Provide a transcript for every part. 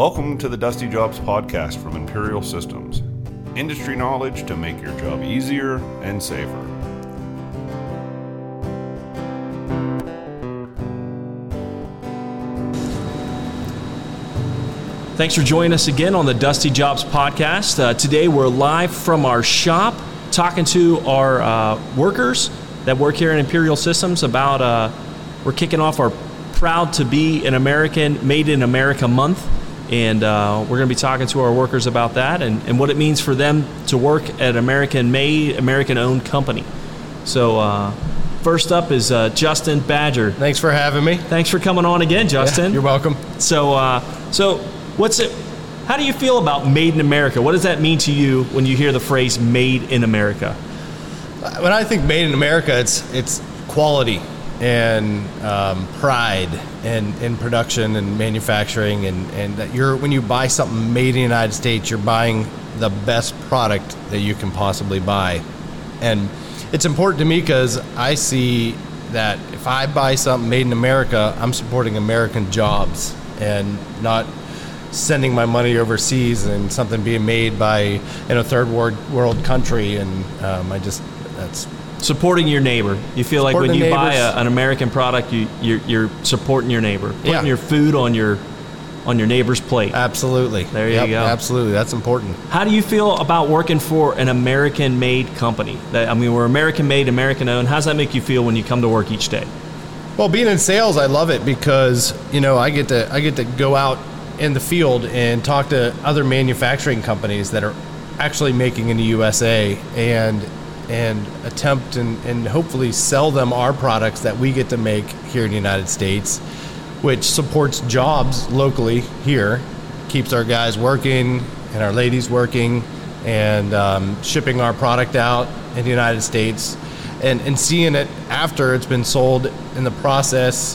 Welcome to the Dusty Jobs podcast from Imperial Systems. Industry knowledge to make your job easier and safer. Thanks for joining us again on the Dusty Jobs podcast. Uh, today we're live from our shop talking to our uh, workers that work here in Imperial Systems about uh, we're kicking off our proud to be an American made in America month and uh, we're going to be talking to our workers about that and, and what it means for them to work at an American made American owned company. So uh, first up is uh, Justin Badger. Thanks for having me. Thanks for coming on again, Justin. You're welcome. So, uh, so what's it? How do you feel about "Made in America"? What does that mean to you when you hear the phrase "Made in America"? When I think made in America, it's it's quality and um, pride and in production and manufacturing and, and that you're when you buy something made in the United States, you're buying the best product that you can possibly buy. And it's important to me because I see that if I buy something made in America, I'm supporting American jobs and not sending my money overseas and something being made by in a third world world country. And um, I just that's Supporting your neighbor. You feel like when you buy a, an American product, you, you're, you're supporting your neighbor, putting Yeah. your food on your on your neighbor's plate. absolutely There you Yep, go. Absolutely, that's important. How do you feel about working for an American-made company? That, I mean, we're American-made, American-owned. How does that make you feel when you come to work each day? Well, being in sales, I love it because you know I get to I get to go out in the field and talk to other manufacturing companies that are actually making in the USA and and attempt and, and hopefully sell them our products that we get to make here in the United States, which supports jobs locally here, keeps our guys working and our ladies working, and um, shipping our product out in the United States, and, and seeing it after it's been sold in the process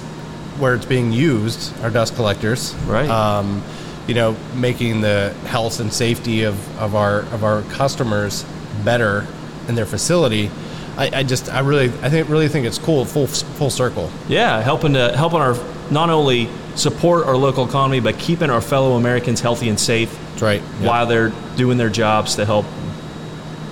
where it's being used, our dust collectors, Right. Um, you know, making the health and safety of, of our of our customers better in their facility. I, I just I really I think really think it's cool full full circle. Yeah, helping to helping our not only support our local economy, but keeping our fellow Americans healthy and safe That's right. Yep. while they're doing their jobs to help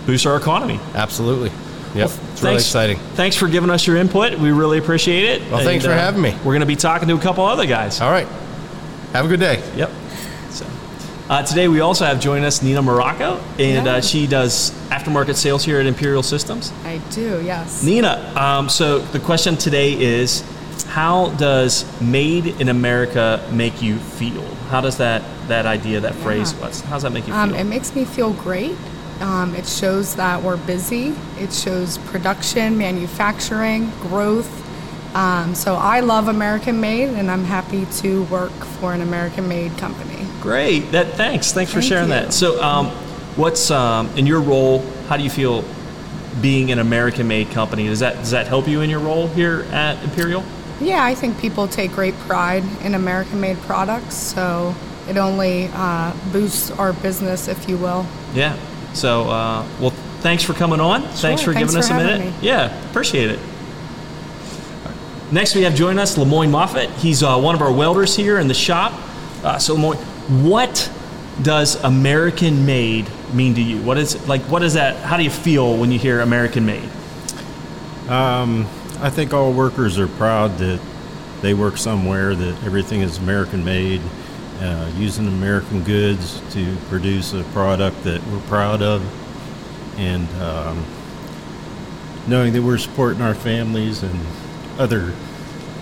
boost our economy. Absolutely. Yep. it's really Thanks- exciting. Thanks for giving us your input. We really appreciate it. Well, thanks for uh, having me. We're going to be talking to a couple other guys. All right. Have a good day. Yep. Uh, today we also have joining us Nina Morocco, and Yeah. uh, she does aftermarket sales here at Imperial Systems. I do, yes. Nina, um, so the question today is, how does "Made in America" make you feel? How does that that idea, that phrase, what's, how does that make you Um, feel? it makes me feel great. Um, it shows that we're busy. It shows production, manufacturing, growth. Um, so I love American made, and I'm happy to work for an American made company. Great. That thanks. Thanks for sharing you. that. So, um, what's um, in your role? How do you feel being an American-made company? Does that does that help you in your role here at Imperial? Yeah, I think people take great pride in American made products, so it only uh, boosts our business, if you will. Yeah. So, uh, well, thanks for coming on. thanks for thanks giving us a minute. me. Yeah, appreciate it. Next, we have joining us Lemoyne Moffett. He's uh, one of our welders here in the shop. Uh, so, Lemoyne, what does American made mean to you? What is like? What is that? How do you feel when you hear American made? I think all workers are proud that they work somewhere that everything is American made, uh, using American goods to produce a product that we're proud of, and um, knowing that we're supporting our families and other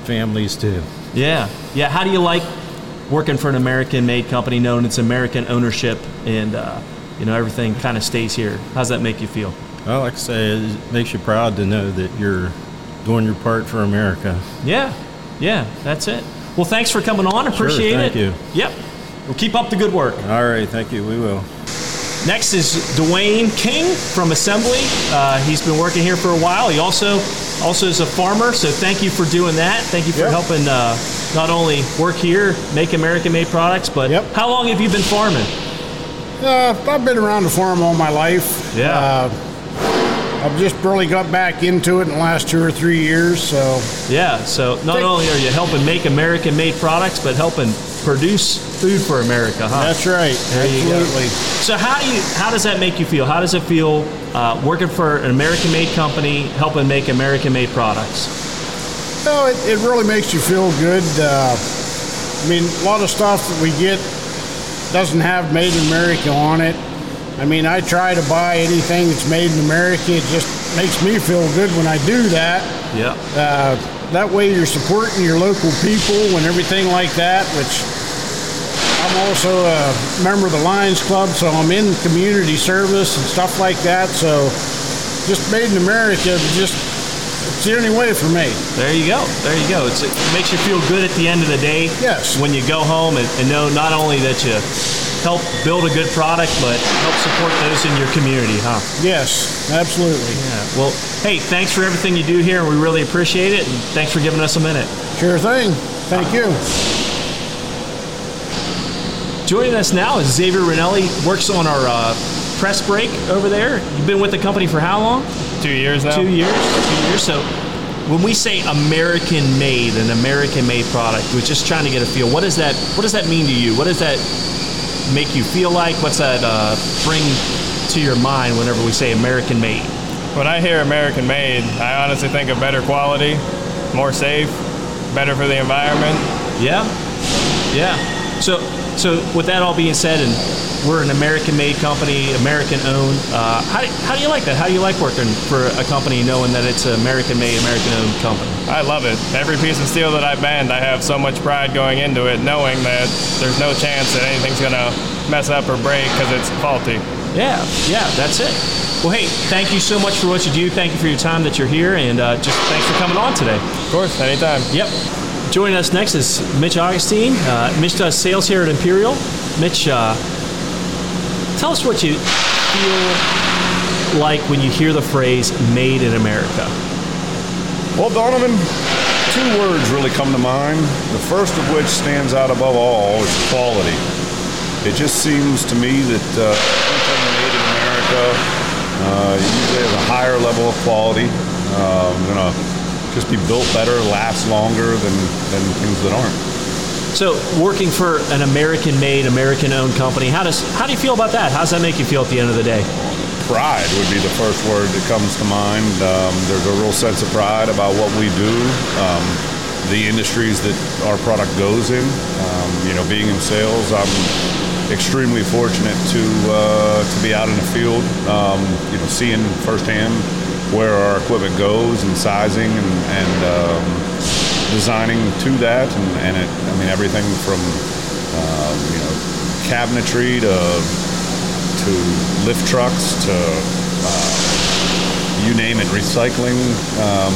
families too. Yeah, yeah. How do you like working for an American-made company, knowing it's American ownership and uh, you know everything kind of stays here? How's that make you feel? Well, like I say, it makes you proud to know that you're doing your part for America. Yeah, yeah. That's it. Well, thanks for coming on. Appreciate thank it. Thank you. Yep. Well, keep up the good work. All right, thank you. We will. Next is Dwayne King from Assembly. Uh, he's been working here for a while. He also also is a farmer, so thank you for doing that. Thank you for Yep. helping uh, not only work here, make American-made products, but Yep. how long have you been farming? Uh, I've been around the farm all my life. Yeah. Uh, I've just barely got back into it in the last two or three years. So Yeah, so not only are you helping make American made products, but helping produce food for America, huh? That's right. There. Absolutely. So how do you how does that make you feel? How does it feel uh, working for an American-made company, helping make American-made products? No, it, it really makes you feel good. Uh, I mean, a lot of stuff that we get doesn't have Made in America on it. I mean, I try to buy anything that's made in America. It just makes me feel good when I do that. Yeah. Uh, that way you're supporting your local people and everything like that, which I'm also a member of the Lions Club, so I'm in community service and stuff like that. So just made in America, just it's the only way for me. There you go. There you go. It's, it makes you feel good at the end of the day. Yes. When you go home and, and know not only that you help build a good product, but help support those in your community, huh? Yes, absolutely. Yeah. Well, hey, thanks for everything you do here, and we really appreciate it. And thanks for giving us a minute. Sure thing. Thank you. Joining us now is Xavier Ranelli. Works on our uh, press brake over there. You've been with the company for how long? Two years now. Two years. Two years. So, when we say American made, an American made product, we're just trying to get a feel. What does that? What does that mean to you? What does that make you feel like? What's that uh, bring to your mind whenever we say American made? When I hear American made, I honestly think of better quality, more safe, better for the environment. Yeah, yeah. So, so with that all being said, and we're an American-made company, American-owned. Uh, how, do, how do you like that? How do you like working for a company knowing that it's an American-made, American-owned company? I love it. Every piece of steel that I bend, I have so much pride going into it, knowing that there's no chance that anything's gonna mess up or break because it's faulty. Yeah, yeah, that's it. Well, hey, thank you so much for what you do. Thank you for your time that you're here, and uh, just thanks for coming on today. Of course, anytime. Yep. Joining us next is Mitch Augustine. Uh, Mitch does sales here at Imperial. Mitch, uh, tell us what you feel like when you hear the phrase "Made in America." Well, Donovan, two words really come to mind. The first of which stands out above all is quality. It just seems to me that uh, anything made in America uh, usually has a higher level of quality. Gonna just be built better, last longer than, than things that aren't. So, working for an American-made, American-owned company, how does how do you feel about that? How does that make you feel at the end of the day? pride would be the first word that comes to mind. Um, there's a real sense of pride about what we do, um, the industries that our product goes in. Um, you know, being in sales, I'm extremely fortunate to uh, to be out in the field. Um, you know, seeing firsthand where our equipment goes and sizing and, and um, designing to that, and, and it, I mean everything from um, you know cabinetry to to lift trucks to uh, you name it, recycling. Um,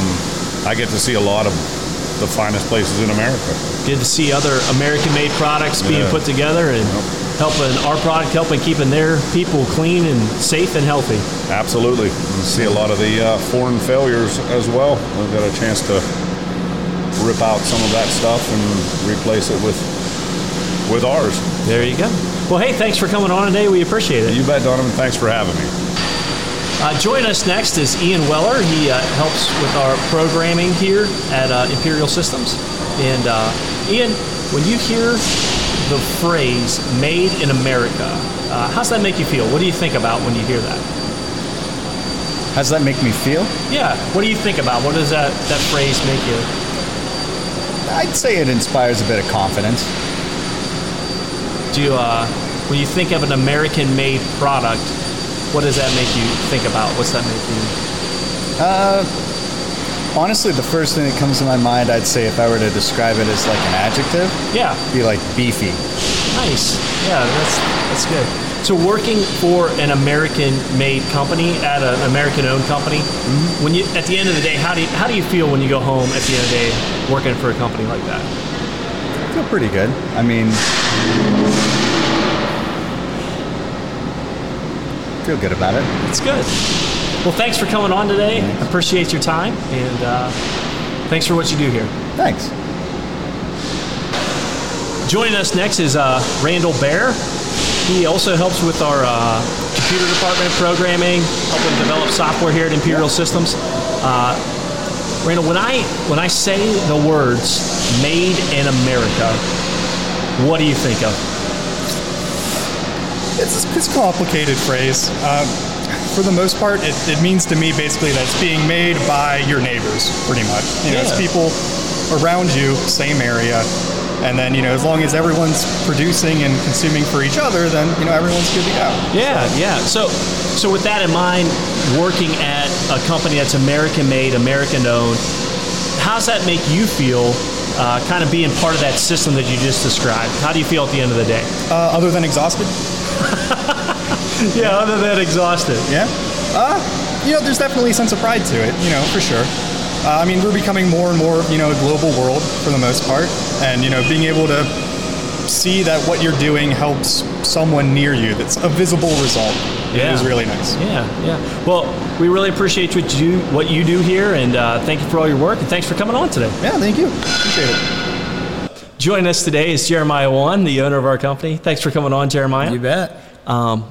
I get to see a lot of the finest places in America. Good to see other American-made products being Yeah. put together and helping our product, helping keeping their people clean and safe and healthy. Absolutely. And see a lot of the uh, foreign failures as well. We've got a chance to rip out some of that stuff and replace it with with ours. There you go. Well, hey, thanks for coming on today. We appreciate it. You bet, Donovan. Thanks for having me. Uh, join us next is Ian Weller. He uh, helps with our programming here at uh, Imperial Systems. And uh, Ian, when you hear the phrase "Made in America," uh, how's that make you feel? What do you think about when you hear that? How does that make me feel? Yeah. What do you think about? What does that that phrase make you? I'd say it inspires a bit of confidence. Do you, uh, when you think of an American-made product, what does that make you think about? What's that make you? Honestly, the first thing that comes to my mind, I'd say if I were to describe it as like an adjective, Yeah. be like beefy. Nice. Yeah, that's that's good. So working for an American-made company at an American-owned company, mm-hmm. when you at the end of the day, how do you, how do you feel when you go home at the end of the day working for a company like that? I feel pretty good. I mean, feel good about it. It's good. Well, thanks for coming on today. I appreciate your time, and uh, thanks for what you do here. Thanks. Joining us next is uh, Randall Bear. He also helps with our uh, computer department programming, helping develop software here at Imperial Systems. Uh, Randall, when I when I say the words "Made in America," what do you think of? It's, it's a complicated phrase. Um, for the most part, it, it means to me basically that it's being made by your neighbors, pretty much. You know, it's people around you, same area, and then you know, as long as everyone's producing and consuming for each other, then you know everyone's good to go. Yeah, yeah. So, so with that in mind, working at a company that's American made, American owned, how's that make you feel? Uh, kind of being part of that system that you just described. How do you feel at the end of the day? Uh, other than exhausted, Yeah, other than exhausted. yeah. Uh, you know, there's definitely a sense of pride to it. You know, for sure. Uh, I mean, we're becoming more and more, you know, a global world for the most part, and you know, being able to see that what you're doing helps someone near you that's a visible result Yeah. is really nice. Yeah, yeah. Well, we really appreciate what you do, what you do here, and uh, thank you for all your work, and thanks for coming on today. Yeah, thank you. Appreciate it. Joining us today is Jeremiah Wann, the owner of our company. Thanks for coming on, Jeremiah. You bet. Um,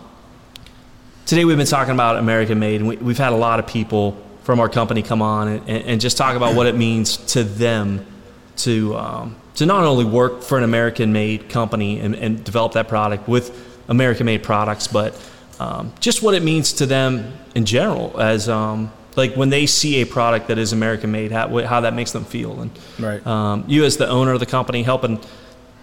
today we've been talking about American Made, and we, we've had a lot of people from our company come on and, and, and just talk about what it means to them to um, to not only work for an American Made company and, and develop that product with American Made products, but um, just what it means to them in general as um, like when they see a product that is American Made, how, how that makes them feel. And Right. um, you as the owner of the company helping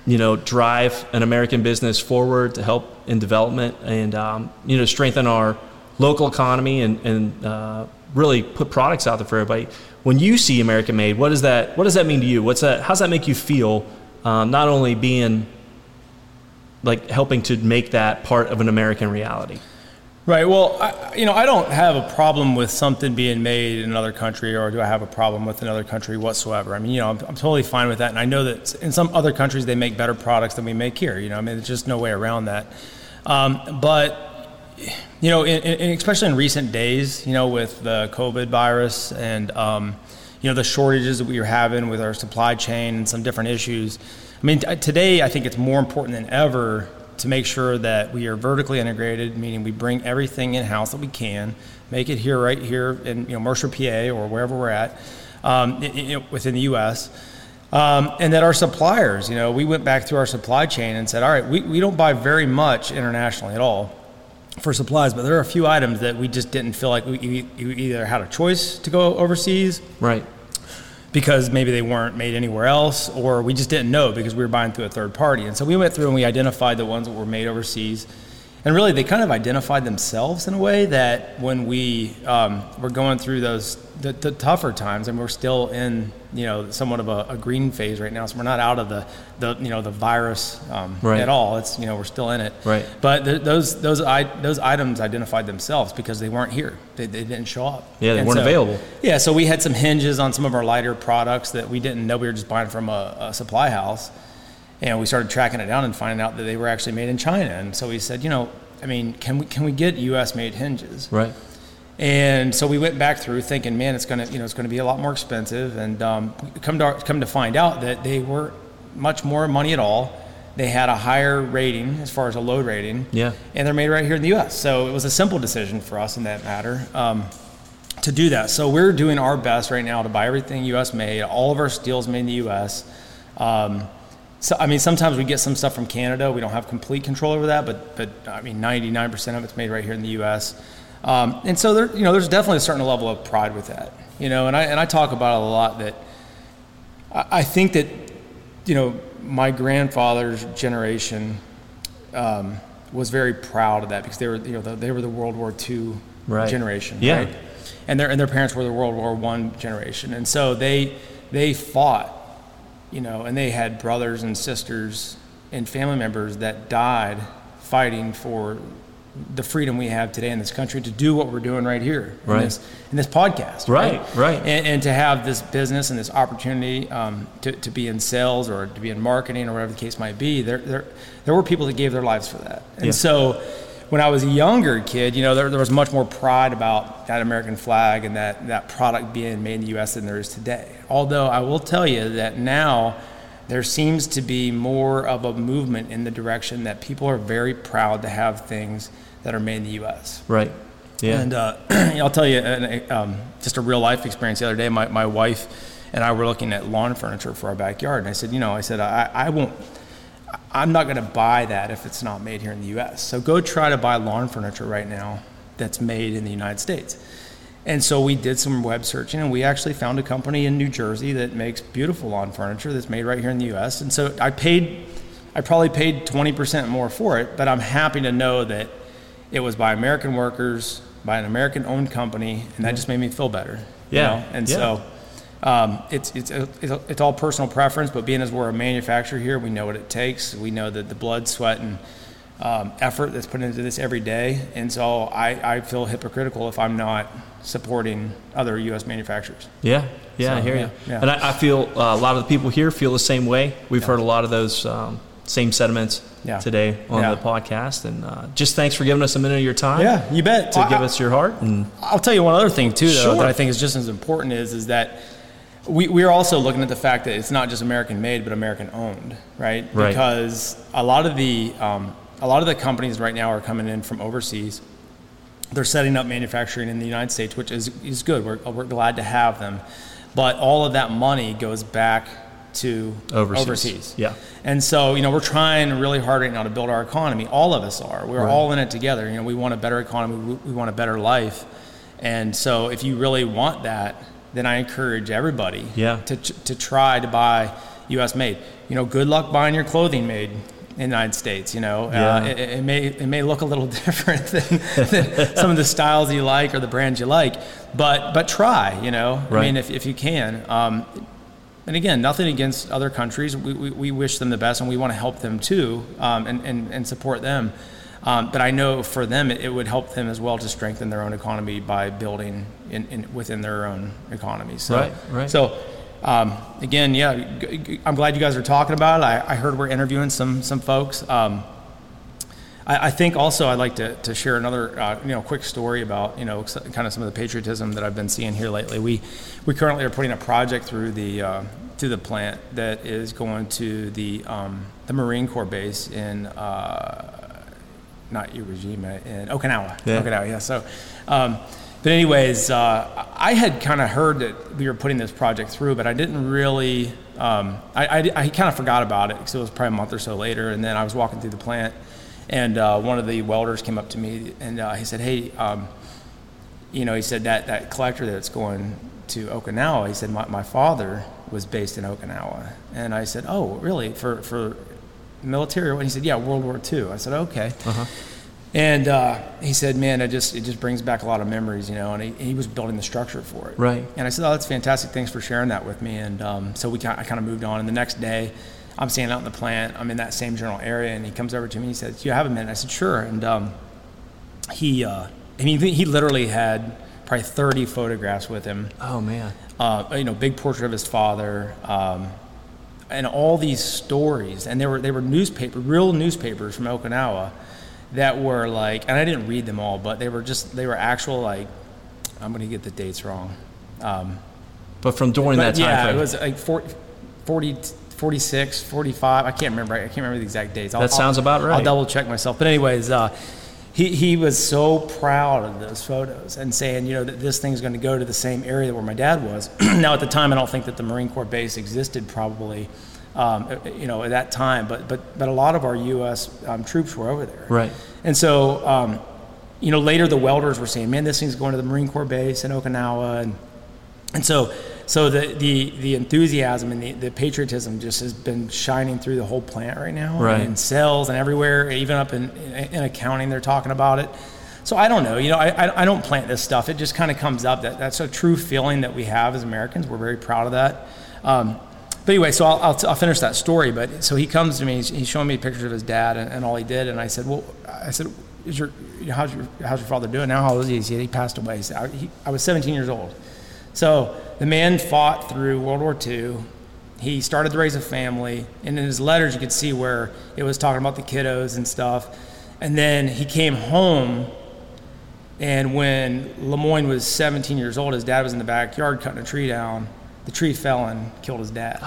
you know drive an american business forward to help in development and um, you know strengthen our local economy and, and uh, really put products out there for everybody. When you see american made what does that what does that mean to you? What's that how's that make you feel um, not only being like helping to make that part of an american reality Right. Well, I, you know, I don't have a problem with something being made in another country, or do I have a problem with another country whatsoever? I mean, you know, I'm, I'm totally fine with that, and I know that in some other countries they make better products than we make here. You know, I mean, there's just no way around that. Um, but you know, in, in, especially in recent days, you know, with the COVID virus and um, you know the shortages that we are having with our supply chain and some different issues. I mean, t- today I think it's more important than ever to make sure that we are vertically integrated, meaning we bring everything in house that we can, make it here, right here in you know Mercer, PA, or wherever we're at, um, within the U.S. Um, and that our suppliers, you know, we went back through our supply chain and said, all right, we, we don't buy very much internationally at all for supplies, but there are a few items that we just didn't feel like we, we either had a choice to go overseas right because maybe they weren't made anywhere else, or we just didn't know because we were buying through a third party. And so we went through and we identified the ones that were made overseas. And really, they kind of identified themselves in a way that when we um, were going through those the, the tougher times, and we're still in you know somewhat of a, a green phase right now, so we're not out of the, the you know the virus um, Right. at all. It's you know we're still in it. Right. But th- those those I, those items identified themselves because they weren't here. They, they didn't show up. Yeah, they And weren't available. Yeah, so we had some hinges on some of our lighter products that we didn't know we were just buying from a, a supply house. And we started tracking it down and finding out that they were actually made in China. And so we said, you know, I mean, can we can we get U.S. made hinges? right And so we went back through thinking, man, it's gonna you know it's gonna be a lot more expensive. And um, come to come to find out that they were much more money at all. They had a higher rating as far as a load rating. Yeah. And they're made right here in the U.S. So it was a simple decision for us in that matter. Um, to do that. So we're doing our best right now to buy everything U.S. made. All of our steel's made in the U.S. Um, so I mean, sometimes we get some stuff from Canada. We don't have complete control over that, but but I mean, 99% of it's made right here in the U.S. Um, and so there, you know, there's definitely a certain level of pride with that. You know, and I and I talk about it a lot that I, I think that you know my grandfather's generation um, was very proud of that because they were you know the, they were the World War II Right. generation, Yeah. right? And their and their parents were the World War One generation, and so they they fought, you know, and they had brothers and sisters and family members that died fighting for the freedom we have today in this country to do what we're doing right here Right. in this in this podcast, Right, right. and, and to have this business and this opportunity um, to, to be in sales or to be in marketing or whatever the case might be, there, there, there were people that gave their lives for that. And Yeah. so when I was a younger kid, you know, there, there was much more pride about that American flag and that, that product being made in the U.S. than there is today. Although I will tell you that now there seems to be more of a movement in the direction that people are very proud to have things that are made in the U.S. right yeah And uh, I'll tell you an, um, just a real life experience the other day. My, my wife and I were looking at lawn furniture for our backyard, and I said, you know, I said I, I won't. I'm not going to buy that if it's not made here in the U.S. So go try to buy lawn furniture right now that's made in the United States. And so we did some web searching, and we actually found a company in New Jersey that makes beautiful lawn furniture that's made right here in the U.S. And so I paid, I probably paid 20% more for it, but I'm happy to know that it was by American workers, by an American-owned company, and that just made me feel better. you Yeah, know? And yeah. so um, it's, it's, it's, it's all personal preference, but being as we're a manufacturer here, we know what it takes. We know that the blood, sweat, and um, effort that's put into this every day. And so I, I feel hypocritical if I'm not supporting other U.S. manufacturers. Yeah, yeah, I hear yeah, you. yeah. And I, I feel uh, a lot of the people here feel the same way. We've heard a lot of those um, same sentiments Yeah. today on Yeah. the podcast. And uh, just thanks for giving us a minute of your time. Yeah, you bet. To I- give us your heart. And I'll tell you one other thing too, though, Sure. that I think is just as important is is that we, we're also looking at the fact that it's not just American made, but American owned, right? Right. Because a lot of the um, a lot of the companies right now are coming in from overseas. They're setting up manufacturing in the United States, which is is good. We're we're glad to have them, but all of that money goes back to Overseas. overseas. Yeah. And so, you know, we're trying really hard right now to build our economy. All of us are. We're Right. all in it together. You know, we want a better economy. We, we want a better life. And so, if you really want that, then I encourage everybody Yeah. to, to try to buy U.S. made. You know, good luck buying your clothing made in the United States. You know, Yeah. uh, it, it may it may look a little different than, than some of the styles you like or the brands you like, but but try. You know, Right. I mean, if if you can. Um, and again, nothing against other countries. We, we, we wish them the best and we want to help them too um, and, and, and support them. Um, but I know for them, it, it would help them as well to strengthen their own economy by building in, in, within their own economy. So, Right, right. So, um, again, yeah, I'm glad you guys are talking about it. I, I heard we're interviewing some, some folks. Um, I, I think also I'd like to, to share another uh, you know quick story about you know kind of some of the patriotism that I've been seeing here lately. We we currently are putting a project through the uh, through the plant that is going to the um, the Marine Corps base in uh, not Iwo Jima in Okinawa. Yeah. Okinawa, yeah. So. But anyways, uh, I had kind of heard that we were putting this project through, but I didn't really. Um, I, I, I kind of forgot about it because it was probably a month or so later, and then I was walking through the plant, and uh, one of the welders came up to me and uh, he said, "Hey, um, you know," he said that that collector that's going to Okinawa. He said, "My, my father was based in Okinawa," and I said, "Oh, really? For for military?" And he said, "Yeah, World War II." I said, "Okay." And uh, he said, "Man, it just it just brings back a lot of memories, you know." And he, he was building the structure for it. Right. And I said, "Oh, that's fantastic. Thanks for sharing that with me." And um, so we kind I kind of moved on. And the next day, I'm standing out in the plant. I'm in that same general area, and he comes over to me. and He says, you have a minute?" I said, "Sure." And um, he uh, and he he literally had probably 30 photographs with him oh man, uh, you know, big portrait of his father, um, and all these stories. And they were they were newspaper, real newspapers from Okinawa, that were like, and I didn't read them all, but they were just they were actual like, I'm gonna get the dates wrong. Um, but from during that time yeah, frame, it was like 40, 40, 46, 45. I can't remember. I can't remember the exact dates. I'll- That sounds I'll- about right. I'll double check myself. But anyways, uh, he he was so proud of those photos and saying, you know, that this thing's going to go to the same area where my dad was. now at the time, I don't think that the Marine Corps base existed probably. Um, you know, at that time, but but but a lot of our U.S. Um, troops were over there, Right. And so, um, you know, later the welders were saying, "Man, this thing's going to the Marine Corps base in Okinawa," and and so, so the, the, the enthusiasm and the, the patriotism just has been shining through the whole plant right now. Right. In sales and everywhere, even up in, in, in accounting, they're talking about it. So I don't know. You know, I, I, I don't plant this stuff. It just kind of comes up. That that's a true feeling that we have as Americans. We're very proud of that. Um, but anyway, so I'll, I'll, I'll finish that story. But so he comes to me. He's, he's showing me pictures of his dad and, and all he did. And I said, well, I said, is your how's your how's your father doing now? How old is he? He passed away. He said, I, he, I was 17 years old. So the man fought through World War II. He started to raise a family, and in his letters you could see where it was talking about the kiddos and stuff. And then he came home, and when Lemoyne was 17 years old, his dad was in the backyard cutting a tree down. The tree fell and killed his dad.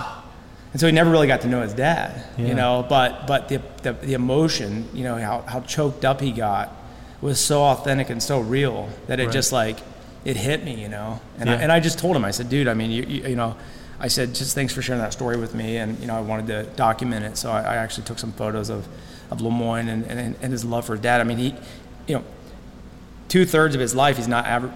And so he never really got to know his dad, Yeah. you know. But but the, the the emotion, you know, how how choked up he got was so authentic and so real that it Right. just like it hit me, you know. And Yeah. I, and I just told him, I said, dude, I mean, you, you, you know, I said, just thanks for sharing that story with me, and you know, I wanted to document it, so I, I actually took some photos of, of Lemoyne and, and, and his love for dad. I mean, he, you know, two thirds of his life, he's not ever.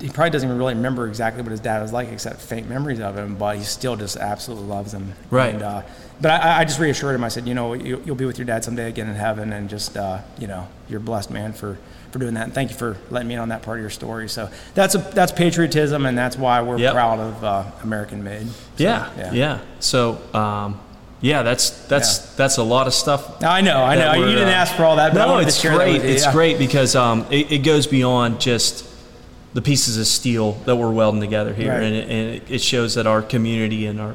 He probably doesn't even really remember exactly what his dad was like, except faint memories of him. But he still just absolutely loves him. Right. And, uh, but I, I just reassured him. I said, you know, you, you'll be with your dad someday again in heaven, and just, uh, you know, you're a blessed man for for doing that. And thank you for letting me in on that part of your story. So that's a, that's patriotism, and that's why we're Yep. proud of uh, American made. So, yeah, yeah, So, um, yeah, that's that's that's a lot of stuff. I know, I know. You didn't uh, ask for all that, but no, it's great. It's yeah. great because um, it, it goes beyond just the pieces of steel that we're welding together here, Right. and, it, and it- shows that our community and our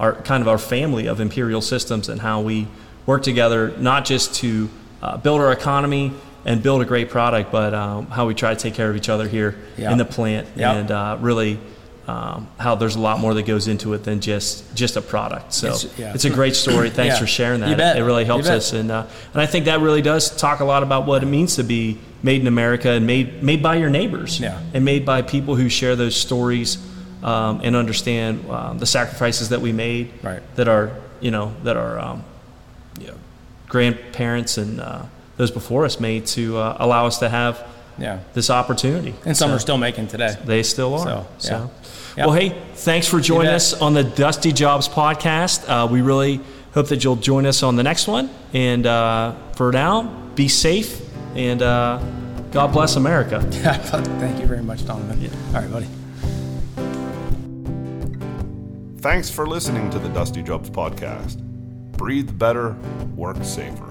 our kind of our family of Imperial Systems and how we work together, not just to uh, build our economy and build a great product, but um, how we try to take care of each other here Yeah. in the plant Yeah. and uh, really. Um, how there's a lot more that goes into it than just just a product. So It's- it's, a great story. Thanks Yeah. for sharing that. You bet. It really helps us, and uh, and I think that really does talk a lot about what it means to be made in America and made made by your neighbors, Yeah. and made by people who share those stories um, and understand um, the sacrifices that we made, Right. That are you know that our um, you know, grandparents and uh, those before us made to uh, allow us to have Yeah. this opportunity. And some So are still making today. they still are. So, So, yeah. Yep. well, hey, thanks for joining us on the Dusty Jobs podcast. Uh, we really hope that you'll join us on the next one. And uh, for now, be safe and uh, God bless America. Thank you very much, Donovan. Yeah. All right, buddy. Thanks for listening to the Dusty Jobs podcast. Breathe better, work safer.